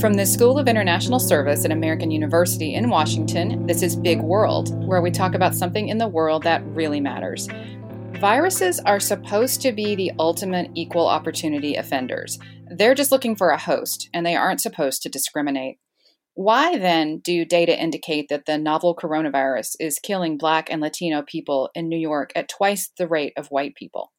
From the School of International Service at American University in Washington, this is Big World, where we talk about something in the world that really matters. Viruses are supposed to be the ultimate equal opportunity offenders. They're just looking for a host, and they aren't supposed to discriminate. Why then do data indicate that the novel coronavirus is killing Black and Latino people in New York at twice the rate of white people?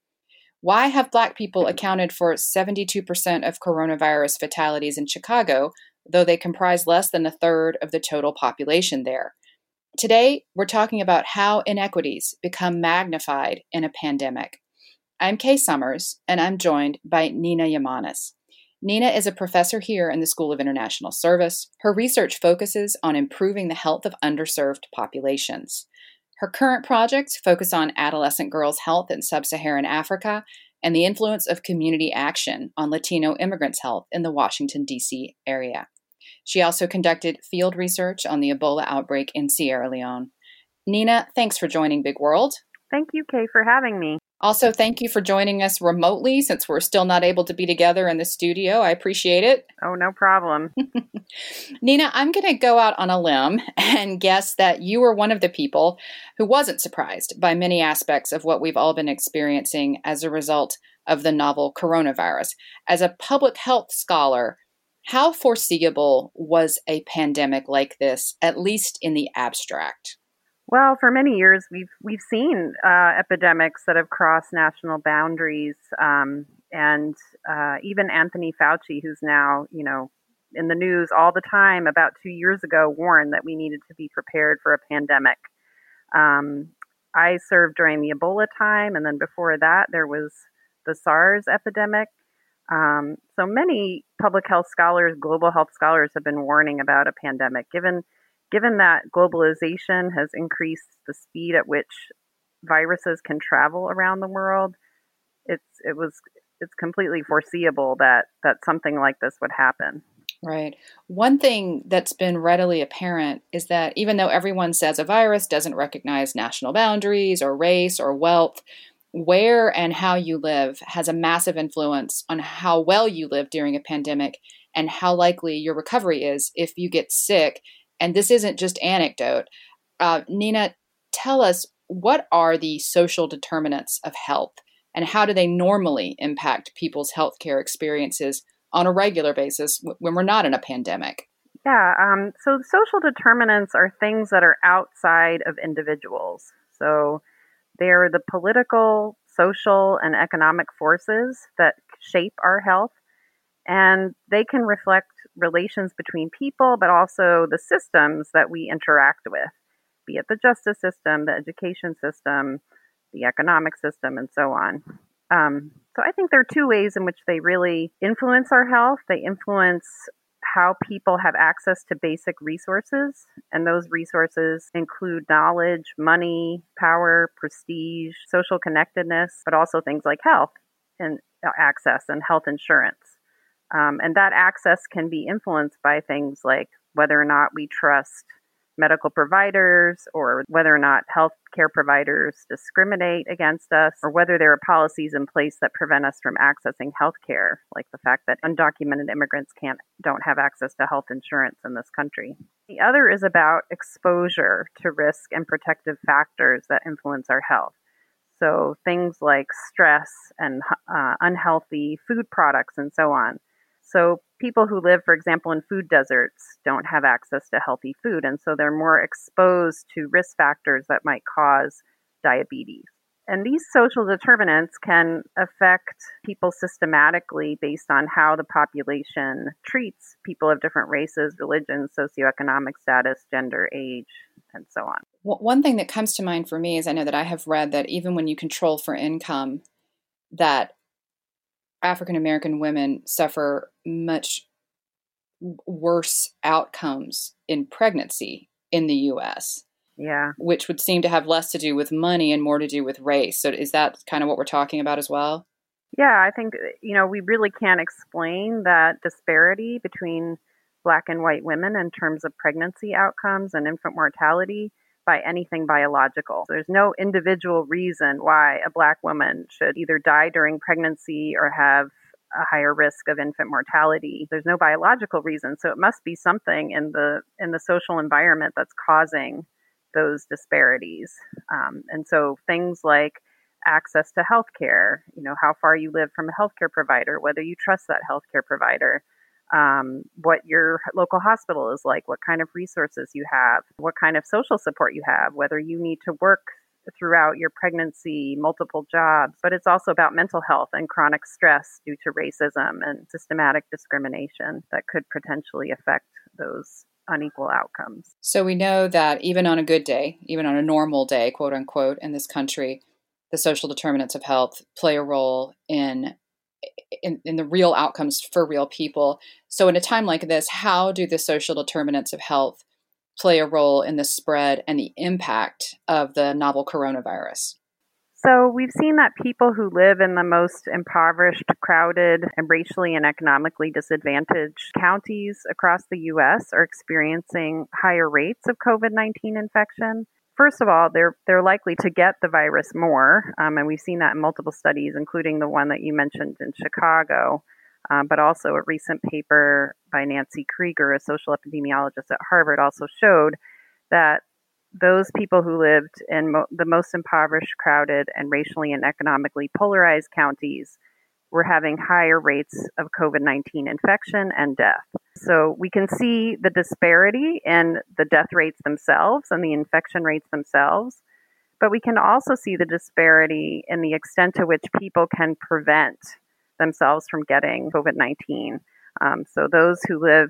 Why have Black people accounted for 72% of coronavirus fatalities in Chicago, though they comprise less than a third of the total population there? Today, we're talking about how inequities become magnified in a pandemic. I'm Kay Summers, and I'm joined by Nina Yamanis. Nina is a professor here in the School of International Service. Her research focuses on improving the health of underserved populations. Her current projects focus on adolescent girls' health in sub Saharan Africa and the influence of community action on Latino immigrants' health in the Washington, D.C. area. She also conducted field research on the Ebola outbreak in Sierra Leone. Nina, thanks for joining Big World. Thank you, Kay, for having me. Also, thank you for joining us remotely since we're still not able to be together in the studio. I appreciate it. Oh, no problem. Nina, I'm going to go out on a limb and guess that you were one of the people who wasn't surprised by many aspects of what we've all been experiencing as a result of the novel coronavirus. As a public health scholar, how foreseeable was a pandemic like this, at least in the abstract? Well, for many years, we've we've seen uh, epidemics that have crossed national boundaries, um, and uh, even Anthony Fauci, who's now you know in the news all the time, about two years ago warned that we needed to be prepared for a pandemic. Um, I served during the Ebola time, and then before that, there was the SARS epidemic. Um, so many public health scholars, global health scholars, have been warning about a pandemic, given given that globalization has increased the speed at which viruses can travel around the world, it's it was it's completely foreseeable that that something like this would happen. Right. One thing that's been readily apparent is that even though everyone says a virus doesn't recognize national boundaries or race or wealth, where and how you live has a massive influence on how well you live during a pandemic and how likely your recovery is if you get sick and this isn't just anecdote. Uh, Nina, tell us what are the social determinants of health and how do they normally impact people's healthcare experiences on a regular basis when we're not in a pandemic? Yeah, um, so social determinants are things that are outside of individuals. So they're the political, social, and economic forces that shape our health and they can reflect relations between people, but also the systems that we interact with, be it the justice system, the education system, the economic system, and so on. Um, so I think there are two ways in which they really influence our health. They influence how people have access to basic resources, and those resources include knowledge, money, power, prestige, social connectedness, but also things like health and access and health insurance. Um, and that access can be influenced by things like whether or not we trust medical providers or whether or not healthcare providers discriminate against us or whether there are policies in place that prevent us from accessing healthcare like the fact that undocumented immigrants can't don't have access to health insurance in this country. The other is about exposure to risk and protective factors that influence our health. So things like stress and uh, unhealthy food products and so on so people who live, for example, in food deserts don't have access to healthy food, and so they're more exposed to risk factors that might cause diabetes. And these social determinants can affect people systematically based on how the population treats people of different races, religions, socioeconomic status, gender, age, and so on. One thing that comes to mind for me is I know that I have read that even when you control for income, that African American women suffer much worse outcomes in pregnancy in the US. Yeah. Which would seem to have less to do with money and more to do with race. So is that kind of what we're talking about as well? Yeah, I think you know, we really can't explain that disparity between black and white women in terms of pregnancy outcomes and infant mortality by anything biological. There's no individual reason why a black woman should either die during pregnancy or have a higher risk of infant mortality. There's no biological reason, so it must be something in the in the social environment that's causing those disparities. Um, and so things like access to healthcare, you know, how far you live from a healthcare provider, whether you trust that healthcare provider, um, what your local hospital is like, what kind of resources you have, what kind of social support you have, whether you need to work throughout your pregnancy, multiple jobs, but it's also about mental health and chronic stress due to racism and systematic discrimination that could potentially affect those unequal outcomes. So we know that even on a good day, even on a normal day, quote unquote, in this country, the social determinants of health play a role in in, in the real outcomes for real people. So, in a time like this, how do the social determinants of health play a role in the spread and the impact of the novel coronavirus? So, we've seen that people who live in the most impoverished, crowded, and racially and economically disadvantaged counties across the U.S. are experiencing higher rates of COVID 19 infection. First of all, they're, they're likely to get the virus more, um, and we've seen that in multiple studies, including the one that you mentioned in Chicago, um, but also a recent paper by Nancy Krieger, a social epidemiologist at Harvard, also showed that those people who lived in mo- the most impoverished, crowded, and racially and economically polarized counties were having higher rates of COVID 19 infection and death. So we can see the disparity in the death rates themselves and the infection rates themselves, but we can also see the disparity in the extent to which people can prevent themselves from getting COVID 19. Um, so those who live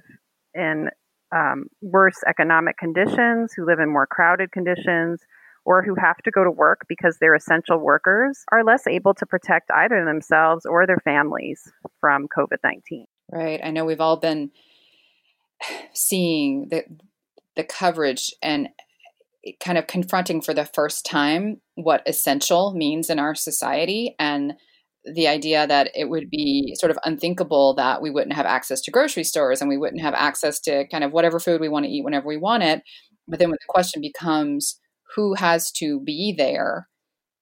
in um, worse economic conditions, who live in more crowded conditions, or who have to go to work because they're essential workers are less able to protect either themselves or their families from COVID 19. Right. I know we've all been seeing the, the coverage and kind of confronting for the first time what essential means in our society and the idea that it would be sort of unthinkable that we wouldn't have access to grocery stores and we wouldn't have access to kind of whatever food we want to eat whenever we want it. But then when the question becomes who has to be there,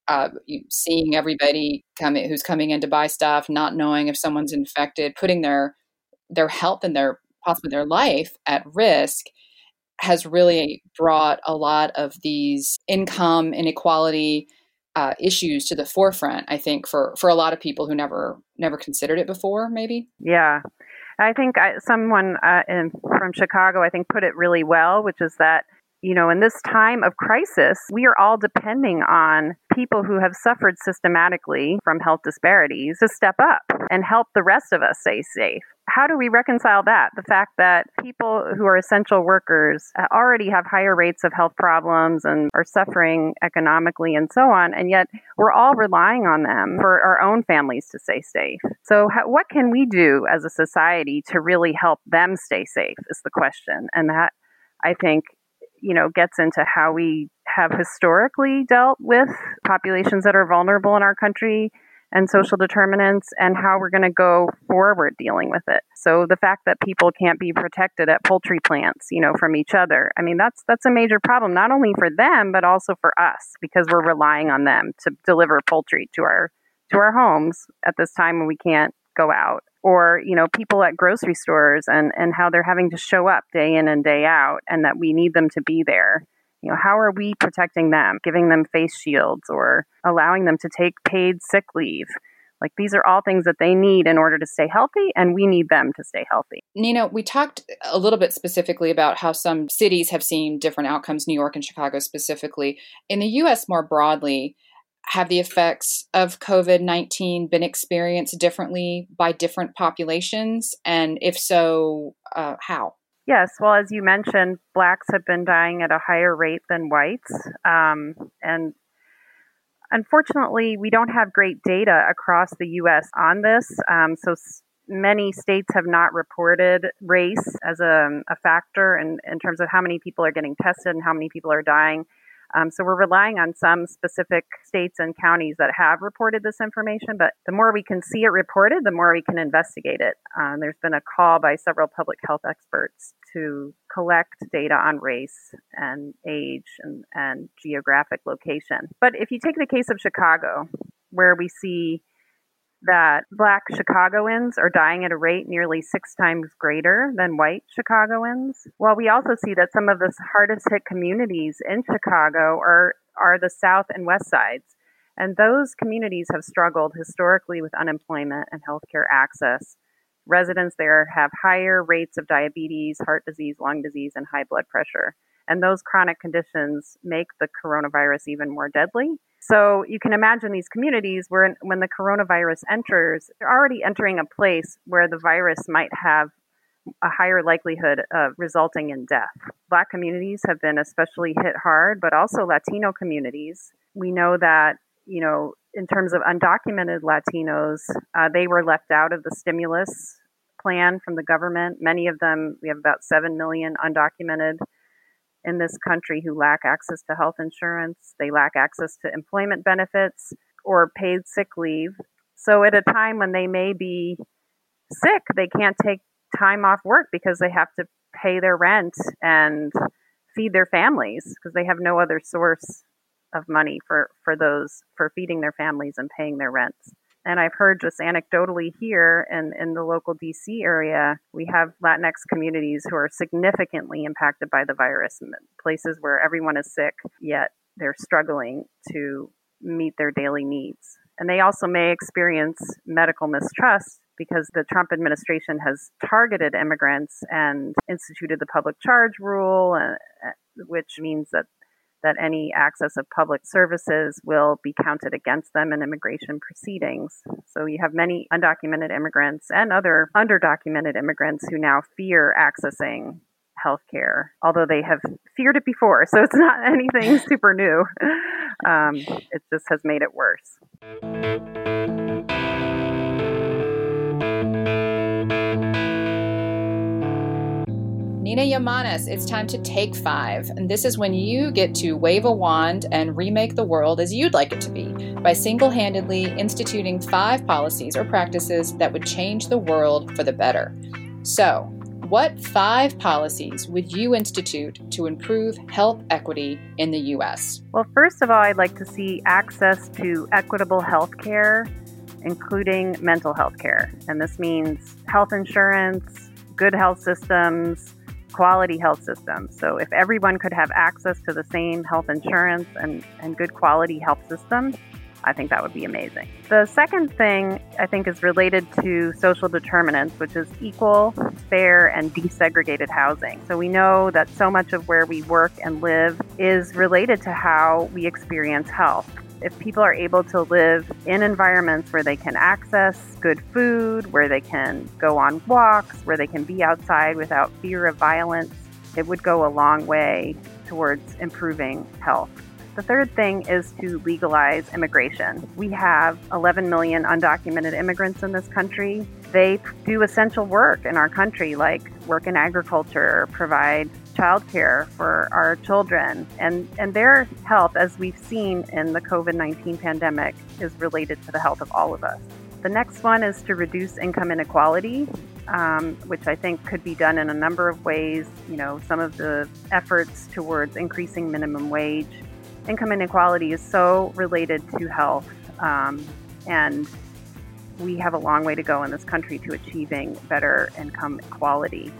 uh, seeing everybody coming who's coming in to buy stuff, not knowing if someone's infected, putting their their health and their possibly their life at risk has really brought a lot of these income inequality uh, issues to the forefront. I think for for a lot of people who never never considered it before, maybe. Yeah, I think I, someone uh, in, from Chicago, I think, put it really well, which is that you know, in this time of crisis, we are all depending on people who have suffered systematically from health disparities to step up and help the rest of us stay safe. How do we reconcile that? The fact that people who are essential workers already have higher rates of health problems and are suffering economically and so on, and yet we're all relying on them for our own families to stay safe. So, how, what can we do as a society to really help them stay safe? Is the question. And that I think you know, gets into how we have historically dealt with populations that are vulnerable in our country and social determinants and how we're going to go forward dealing with it. So the fact that people can't be protected at poultry plants, you know, from each other. I mean, that's that's a major problem not only for them but also for us because we're relying on them to deliver poultry to our to our homes at this time when we can't go out or you know people at grocery stores and and how they're having to show up day in and day out and that we need them to be there. You know how are we protecting them giving them face shields or allowing them to take paid sick leave? Like these are all things that they need in order to stay healthy and we need them to stay healthy. Nina we talked a little bit specifically about how some cities have seen different outcomes new york and chicago specifically. In the us more broadly have the effects of COVID 19 been experienced differently by different populations? And if so, uh, how? Yes, well, as you mentioned, blacks have been dying at a higher rate than whites. Um, and unfortunately, we don't have great data across the U.S. on this. Um, so many states have not reported race as a, a factor in, in terms of how many people are getting tested and how many people are dying. Um, so we're relying on some specific states and counties that have reported this information, but the more we can see it reported, the more we can investigate it. Um, there's been a call by several public health experts to collect data on race and age and, and geographic location. But if you take the case of Chicago, where we see that black Chicagoans are dying at a rate nearly six times greater than white Chicagoans. While we also see that some of the hardest hit communities in Chicago are, are the south and west sides. And those communities have struggled historically with unemployment and healthcare access. Residents there have higher rates of diabetes, heart disease, lung disease, and high blood pressure. And those chronic conditions make the coronavirus even more deadly. So you can imagine these communities where when the coronavirus enters, they're already entering a place where the virus might have a higher likelihood of resulting in death. Black communities have been especially hit hard, but also Latino communities. We know that, you know, in terms of undocumented Latinos, uh, they were left out of the stimulus plan from the government. Many of them, we have about 7 million undocumented in this country who lack access to health insurance, they lack access to employment benefits or paid sick leave. So, at a time when they may be sick, they can't take time off work because they have to pay their rent and feed their families because they have no other source of money for, for those for feeding their families and paying their rents. And I've heard just anecdotally here in, in the local DC area, we have Latinx communities who are significantly impacted by the virus, places where everyone is sick, yet they're struggling to meet their daily needs. And they also may experience medical mistrust because the Trump administration has targeted immigrants and instituted the public charge rule, uh, uh which means that that any access of public services will be counted against them in immigration proceedings. So you have many undocumented immigrants and other underdocumented immigrants who now fear accessing healthcare, although they have feared it before. So it's not anything super new. Um, it just has made it worse. Nina Yamanis, it's time to take five. And this is when you get to wave a wand and remake the world as you'd like it to be by single handedly instituting five policies or practices that would change the world for the better. So, what five policies would you institute to improve health equity in the U.S.? Well, first of all, I'd like to see access to equitable health care, including mental health care. And this means health insurance, good health systems, quality health system. So if everyone could have access to the same health insurance and, and good quality health system, I think that would be amazing. The second thing I think is related to social determinants, which is equal, fair, and desegregated housing. So we know that so much of where we work and live is related to how we experience health if people are able to live in environments where they can access good food, where they can go on walks, where they can be outside without fear of violence, it would go a long way towards improving health. The third thing is to legalize immigration. We have 11 million undocumented immigrants in this country. They do essential work in our country, like work in agriculture, provide childcare for our children, and, and their health, as we've seen in the COVID 19 pandemic, is related to the health of all of us. The next one is to reduce income inequality, um, which I think could be done in a number of ways. You know, some of the efforts towards increasing minimum wage. Income inequality is so related to health, um, and we have a long way to go in this country to achieving better income equality.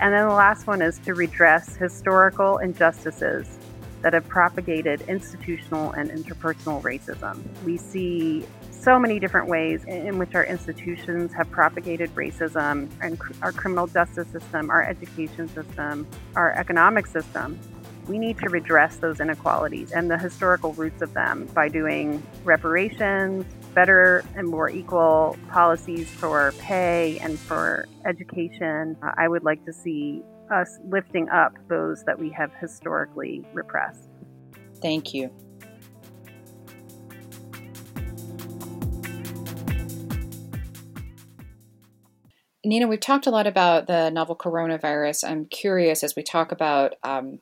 And then the last one is to redress historical injustices that have propagated institutional and interpersonal racism. We see so many different ways in which our institutions have propagated racism and our criminal justice system, our education system, our economic system. We need to redress those inequalities and the historical roots of them by doing reparations, better and more equal policies for pay and for education. Uh, I would like to see us lifting up those that we have historically repressed. Thank you. Nina, we've talked a lot about the novel coronavirus. I'm curious as we talk about um,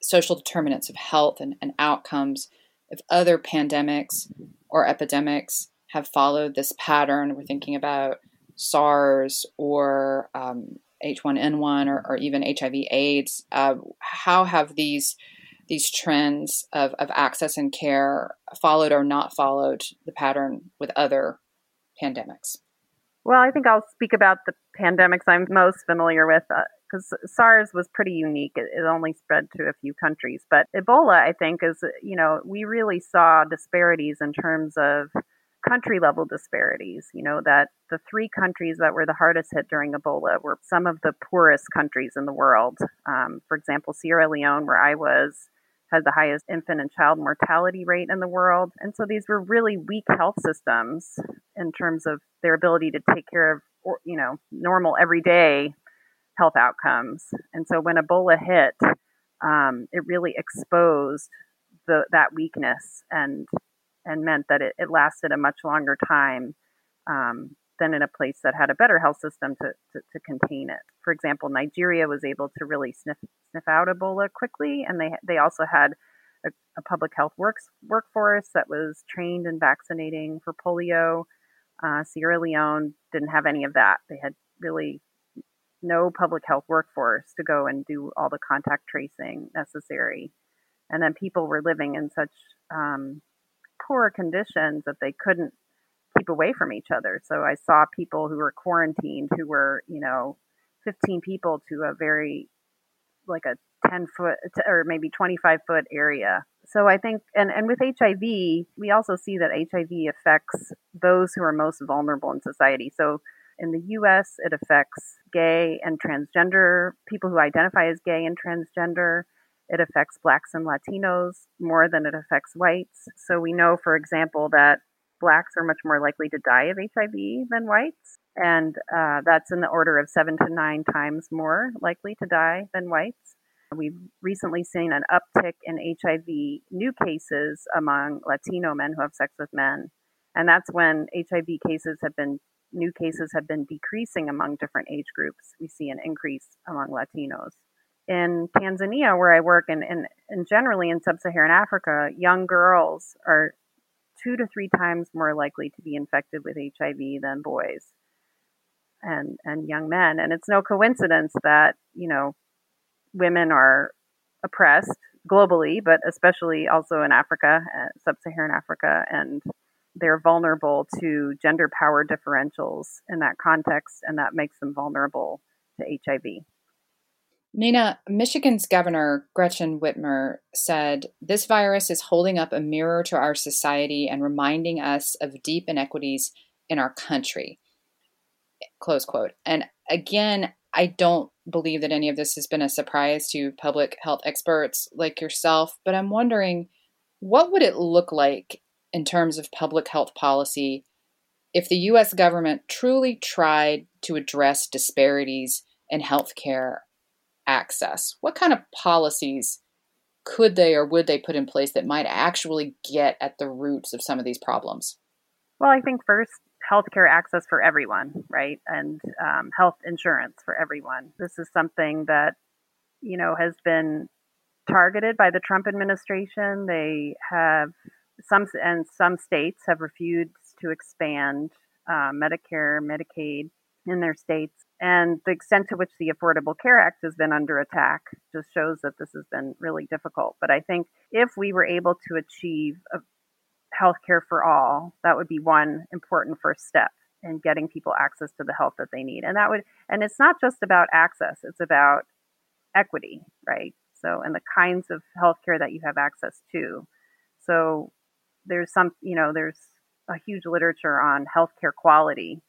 social determinants of health and, and outcomes, of other pandemics or epidemics have followed this pattern. We're thinking about SARS or um, H1N1 or, or, even HIV/AIDS. Uh, how have these these trends of, of access and care followed or not followed the pattern with other pandemics? Well, I think I'll speak about the pandemics I'm most familiar with because SARS was pretty unique. It, it, only spread to a few countries. But Ebola, I think, is, you know, we really saw disparities in terms of country level disparities. You know, that the three countries that were the hardest hit during Ebola were some of the poorest countries in the world. Um, for example, Sierra Leone, where I was, had the highest infant and child mortality rate in the world. And so these were really weak health systems in terms of their ability to take care of, you know, normal everyday health outcomes. And so when Ebola hit, um, it really exposed the, that weakness and and meant that it, it lasted a much longer time um, than in a place that had a better health system to, to, to, contain it. For example, Nigeria was able to really sniff sniff out Ebola quickly, and they they also had a, a public health works workforce that was trained in vaccinating for polio. Uh, Sierra Leone didn't have any of that. They had really no public health workforce to go and do all the contact tracing necessary. And then people were living in such um, poor conditions that they couldn't keep away from each other. So I saw people who were quarantined who were, you know, 15 people to a very like a 10 foot or maybe 25 foot area. So I think, and, and with HIV, we also see that HIV affects those who are most vulnerable in society. So in the US, it affects gay and transgender people who identify as gay and transgender. It affects blacks and Latinos more than it affects whites. So we know, for example, that blacks are much more likely to die of HIV than whites. And uh, that's in the order of seven to nine times more likely to die than whites. We've recently seen an uptick in HIV new cases among Latino men who have sex with men. And that's when HIV cases have been, new cases have been decreasing among different age groups. We see an increase among Latinos in Tanzania, where I work, and, and, and generally in sub Saharan Africa, young girls are two to three times more likely to be infected with HIV than boys and, and young men. And it's no coincidence that, you know, women are oppressed globally, but especially also in Africa, uh, sub Saharan Africa, and they're vulnerable to gender power differentials in that context, and that makes them vulnerable to HIV. Nina, Michigan's governor, Gretchen Whitmer, said this virus is holding up a mirror to our society and reminding us of deep inequities in our country. Close quote. And again, I don't believe that any of this has been a surprise to public health experts like yourself, but I'm wondering what would it look like in terms of public health policy if the US government truly tried to address disparities in healthcare access? What kind of policies could they or would they put in place that might actually get at the roots of some of these problems? Well, I think first, healthcare access for everyone, right? And um, health insurance for everyone. This is something that, you know, has been targeted by the Trump administration. They have some, and some states have refused to expand uh, Medicare, Medicaid in their states. And the extent to which the Affordable Care Act has been under attack just shows that this has been really difficult. But I think if we were able to achieve health care for all, that would be one important first step in getting people access to the health that they need. And that would, and it's not just about access, it's about equity, right? So, and the kinds of healthcare that you have access to. So, there's some, you know, there's a huge literature on healthcare quality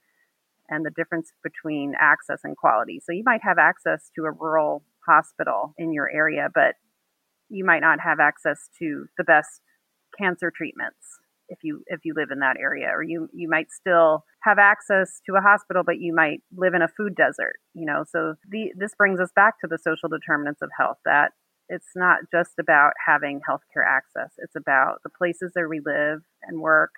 and the difference between access and quality. So you might have access to a rural hospital in your area, but you might not have access to the best cancer treatments if you if you live in that area or you you might still have access to a hospital but you might live in a food desert you know so the this brings us back to the social determinants of health that it's not just about having healthcare access it's about the places where we live and work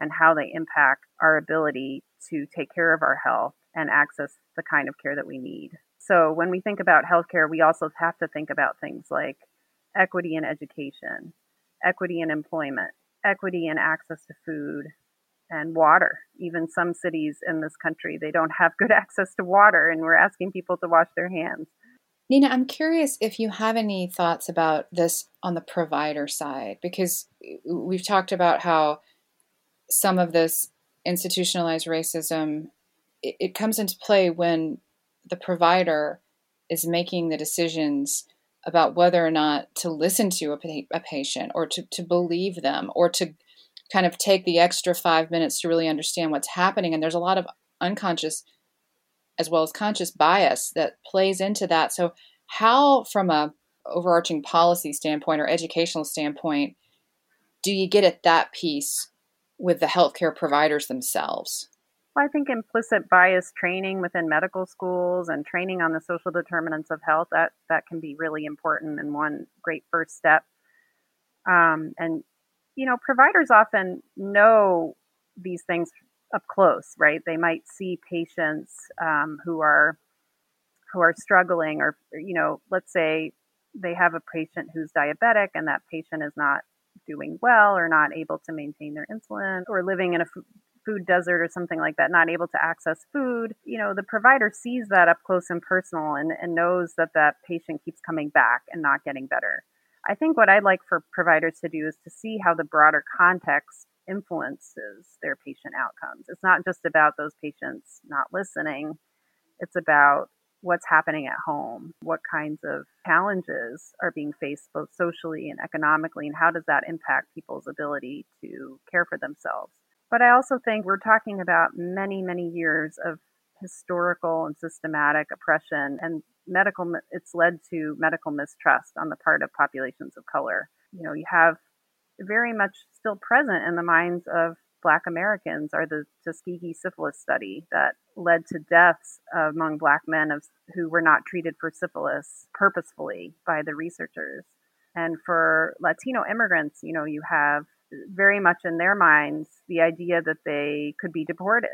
and how they impact our ability to take care of our health and access the kind of care that we need. So when we think about healthcare, we also have to think about things like equity in education, equity in employment, equity in access to food and water. Even some cities in this country, they don't have good access to water, and we're asking people to wash their hands. Nina, I'm curious if you have any thoughts about this on the provider side, because uh, we've talked about how some of this institutionalized racism it, it comes into play when the provider is making the decisions about whether or not to listen to a, a patient or to, to believe them or to kind of take the extra five minutes to really understand what's happening. And there's a lot of unconscious as well as conscious bias that plays into that. So how from a overarching policy standpoint or educational standpoint do you get at that piece with the healthcare providers themselves? Well, I think implicit bias training within medical schools and training on the social determinants of health that that can be really important and one great first step. Um, and you know, providers often know these things up close, right? They might see patients um, who are who are struggling, or you know, let's say they have a patient who's diabetic and that patient is not doing well or not able to maintain their insulin or living in a food desert or something like that, not able to access food, you know, the provider sees that up close and personal and, and knows that that patient keeps coming back and not getting better. I think what I'd like for providers to do is to see how the broader context influences their patient outcomes. It's not just about those patients not listening, it's about what's happening at home, what kinds of challenges are being faced both socially and economically, and how does that impact people's ability to care for themselves. But I also think we're talking about many, many years of historical and systematic oppression and medical it's led to medical mistrust on the part of populations of color you know you have very much still present in the minds of black americans are the tuskegee syphilis study that led to deaths among black men of, who were not treated for syphilis purposefully by the researchers. And for latino immigrants you know you have very much in their minds the idea that they could be deported.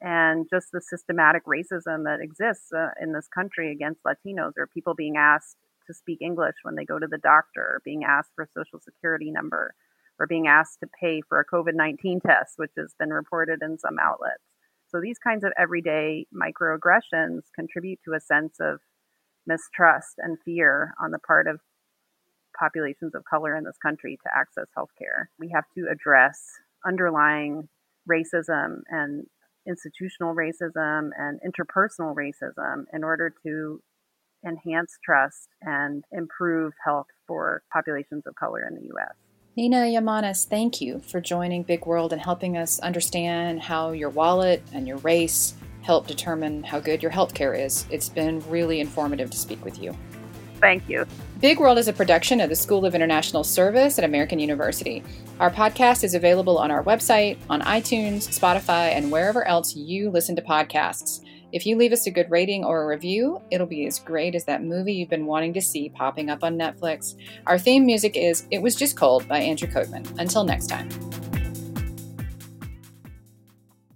And just the systematic racism that exists uh, in this country against Latinos or people being asked to speak English when they go to the doctor, being asked for a social security number, or being asked to pay for a COVID 19 test, which has been reported in some outlets. So these kinds of everyday microaggressions contribute to a sense of mistrust and fear on the part of populations of color in this country to access healthcare. We have to address underlying racism and institutional racism and interpersonal racism in order to enhance trust and improve health for populations of color in the U.S. Nina Yamanis, thank you for joining Big World and helping us understand how your wallet and your race help determine how good your healthcare is. It's been really informative to speak with you. Thank you. Big World is a production of the School of International Service at American University. Our podcast is available on our website, on iTunes, Spotify, and wherever else you listen to podcasts. If you leave us a good rating or a review, it'll be as great as that movie you've been wanting to see popping up on Netflix. Our theme music is It Was Just Cold by Andrew Codeman. Until next time.